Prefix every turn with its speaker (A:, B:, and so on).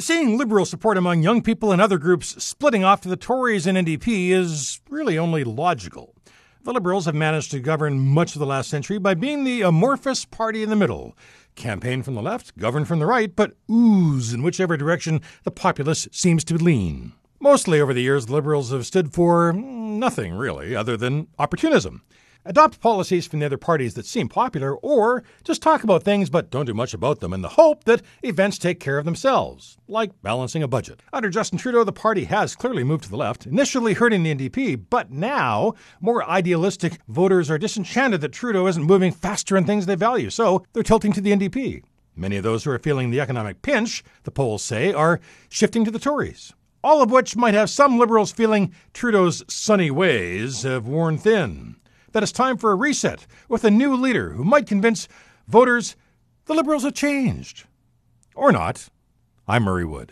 A: seeing Liberal support among young people and other groups splitting off to the Tories and NDP is really only logical. The Liberals have managed to govern much of the last century by being the amorphous party in the middle. Campaign from the left, govern from the right, but ooze in whichever direction the populace seems to lean. Mostly over the years, Liberals have stood for nothing really, other than opportunism adopt policies from the other parties that seem popular, or just talk about things but don't do much about them in the hope that events take care of themselves, like balancing a budget. Under Justin Trudeau, the party has clearly moved to the left, initially hurting the NDP, but now more idealistic voters are disenchanted that Trudeau isn't moving faster in things they value, so they're tilting to the NDP. Many of those who are feeling the economic pinch, the polls say, are shifting to the Tories. All of which might have some Liberals feeling Trudeau's sunny ways have worn thin that it's time for a reset with a new leader who might convince voters the Liberals have changed. Or not. I'm Murray Wood.